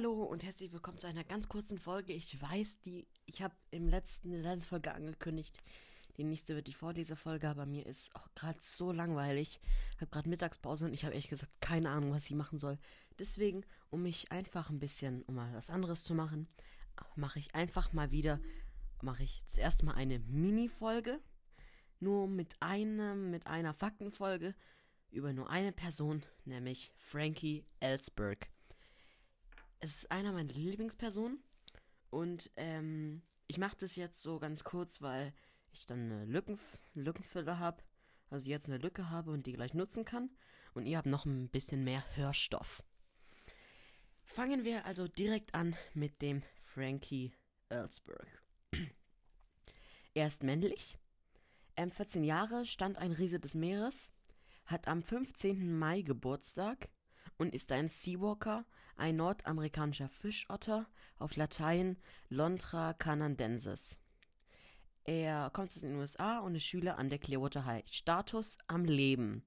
Hallihallo und herzlich willkommen zu einer ganz kurzen Folge. Ich weiß, die ich habe im letzten in der letzten Folge angekündigt, die nächste wird die Vorlesefolge, aber mir ist auch gerade so langweilig. Ich habe gerade Mittagspause und ich habe ehrlich gesagt keine Ahnung, was ich machen soll. Deswegen, um mich einfach ein bisschen, um mal was anderes zu machen, mache ich einfach mal wieder, mache ich zuerst mal eine Mini-Folge, nur mit einem, mit einer Faktenfolge über nur eine Person, nämlich Frankie Ellsberg es ist einer meiner Lieblingspersonen. Und ähm, ich mache das jetzt so ganz kurz, weil ich dann eine Lücken, Lückenfüller habe. Also jetzt eine Lücke habe und die gleich nutzen kann. Und ihr habt noch ein bisschen mehr Hörstoff. Fangen wir also direkt an mit dem Frankie Ellsberg. er ist männlich. Ähm, 14 Jahre, stand ein Riese des Meeres, hat am 15. Mai Geburtstag und ist ein Seawalker, ein nordamerikanischer Fischotter, auf Latein Lontra canadensis. Er kommt aus den USA und ist Schüler an der Clearwater High. Status am Leben.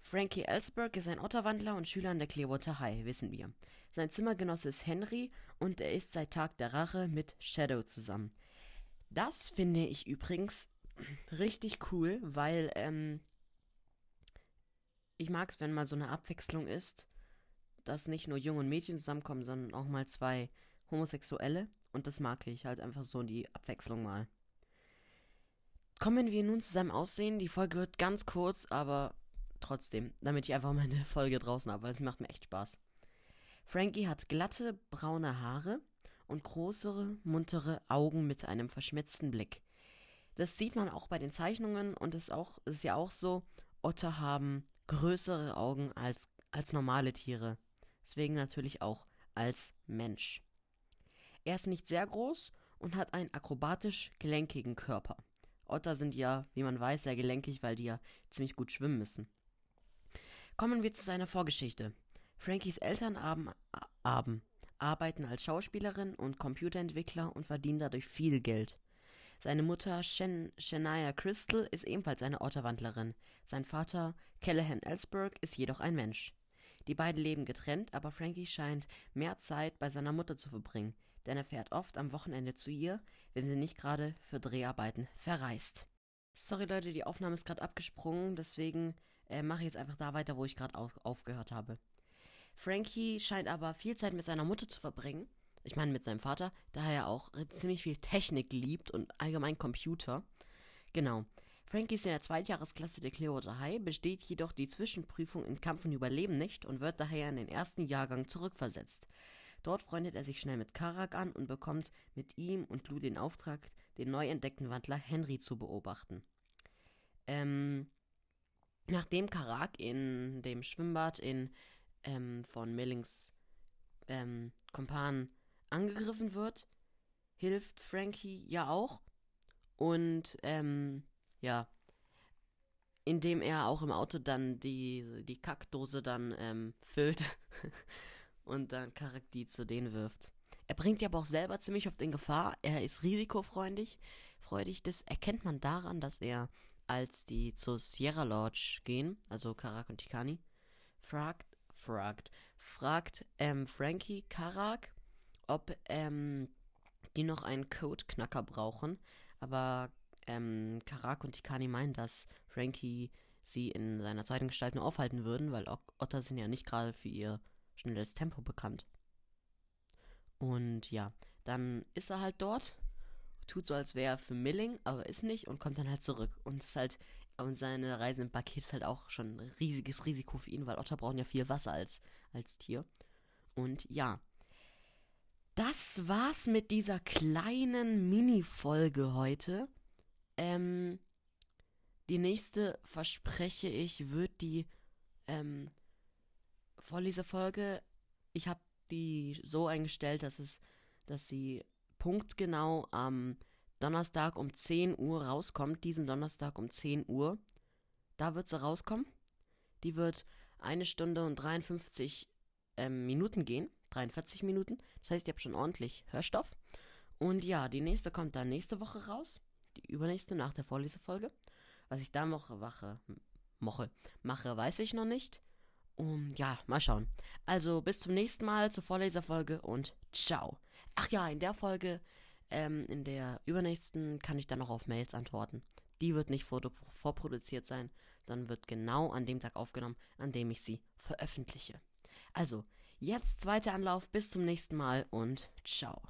Frankie Ellsberg ist ein Otterwandler und Schüler an der Clearwater High, wissen wir. Sein Zimmergenosse ist Henry und er ist seit Tag der Rache mit Shadow zusammen. Das finde ich übrigens richtig cool, weil ähm, ich mag es, wenn mal so eine Abwechslung ist, dass nicht nur Jungen und Mädchen zusammenkommen, sondern auch mal zwei Homosexuelle. Und das mag ich halt einfach so die Abwechslung mal. Kommen wir nun zu seinem Aussehen. Die Folge wird ganz kurz, aber trotzdem, damit ich einfach meine Folge draußen habe, weil es macht mir echt Spaß. Frankie hat glatte, braune Haare und größere, muntere Augen mit einem verschmitzten Blick. Das sieht man auch bei den Zeichnungen und es ist, auch, ist ja auch so, Otter haben größere Augen als, als normale Tiere. Deswegen natürlich auch als Mensch. Er ist nicht sehr groß und hat einen akrobatisch gelenkigen Körper. Otter sind ja, wie man weiß, sehr gelenkig, weil die ja ziemlich gut schwimmen müssen. Kommen wir zu seiner Vorgeschichte. Frankies Eltern haben, haben, arbeiten als Schauspielerin und Computerentwickler und verdienen dadurch viel Geld. Seine Mutter Shen Shania Crystal ist ebenfalls eine Otterwandlerin. Sein Vater Callahan Ellsberg ist jedoch ein Mensch. Die beiden leben getrennt, aber Frankie scheint mehr Zeit bei seiner Mutter zu verbringen, denn er fährt oft am Wochenende zu ihr, wenn sie nicht gerade für Dreharbeiten verreist. Sorry Leute, die Aufnahme ist gerade abgesprungen, deswegen äh, mache ich jetzt einfach da weiter, wo ich gerade auf aufgehört habe. Frankie scheint aber viel Zeit mit seiner Mutter zu verbringen ich meine mit seinem Vater, da er auch ziemlich viel Technik liebt und allgemein Computer. Genau. Frankie ist in der Zweitjahresklasse der Clearwater High, besteht jedoch die Zwischenprüfung in Kampf und Überleben nicht und wird daher in den ersten Jahrgang zurückversetzt. Dort freundet er sich schnell mit Karak an und bekommt mit ihm und Lou den Auftrag, den neu entdeckten Wandler Henry zu beobachten. Ähm, nachdem Karak in dem Schwimmbad in ähm, von Millings ähm, Kumpan angegriffen wird, hilft Frankie ja auch. Und ähm, ja, indem er auch im Auto dann die, die Kackdose dann ähm, füllt und dann Charakter zu denen wirft. Er bringt ja aber auch selber ziemlich oft in Gefahr. Er ist risikofreudig. Freudig. Das erkennt man daran, dass er, als die zur Sierra Lodge gehen, also Karak und Tikani, fragt, fragt, fragt ähm, Frankie Karak, ob ähm, die noch einen Code-Knacker brauchen. Aber ähm, Karak und Tikani meinen, dass Frankie sie in seiner zweiten Gestalt nur aufhalten würden, weil Otter sind ja nicht gerade für ihr schnelles Tempo bekannt. Und ja, dann ist er halt dort, tut so, als wäre er für Milling, aber ist nicht und kommt dann halt zurück. Und ist halt, und seine Reise im Paket ist halt auch schon ein riesiges Risiko für ihn, weil Otter brauchen ja viel Wasser als, als Tier. Und ja, das war's mit dieser kleinen Mini-Folge heute. Ähm, die nächste, verspreche ich, wird die ähm, Vorlesefolge. Ich habe die so eingestellt, dass es, dass sie punktgenau am Donnerstag um 10 Uhr rauskommt. Diesen Donnerstag um 10 Uhr. Da wird sie rauskommen. Die wird eine Stunde und 53 ähm, Minuten gehen. 43 Minuten. Das heißt, ihr habt schon ordentlich Hörstoff. Und ja, die nächste kommt dann nächste Woche raus. Die übernächste nach der Vorlesefolge. Was ich da mache, wache, moche, mache, weiß ich noch nicht. Um, ja, mal schauen. Also bis zum nächsten Mal zur Vorleserfolge und ciao. Ach ja, in der Folge, ähm, in der übernächsten kann ich dann noch auf Mails antworten. Die wird nicht vorproduziert sein, dann wird genau an dem Tag aufgenommen, an dem ich sie veröffentliche. Also, jetzt zweiter Anlauf, bis zum nächsten Mal und ciao.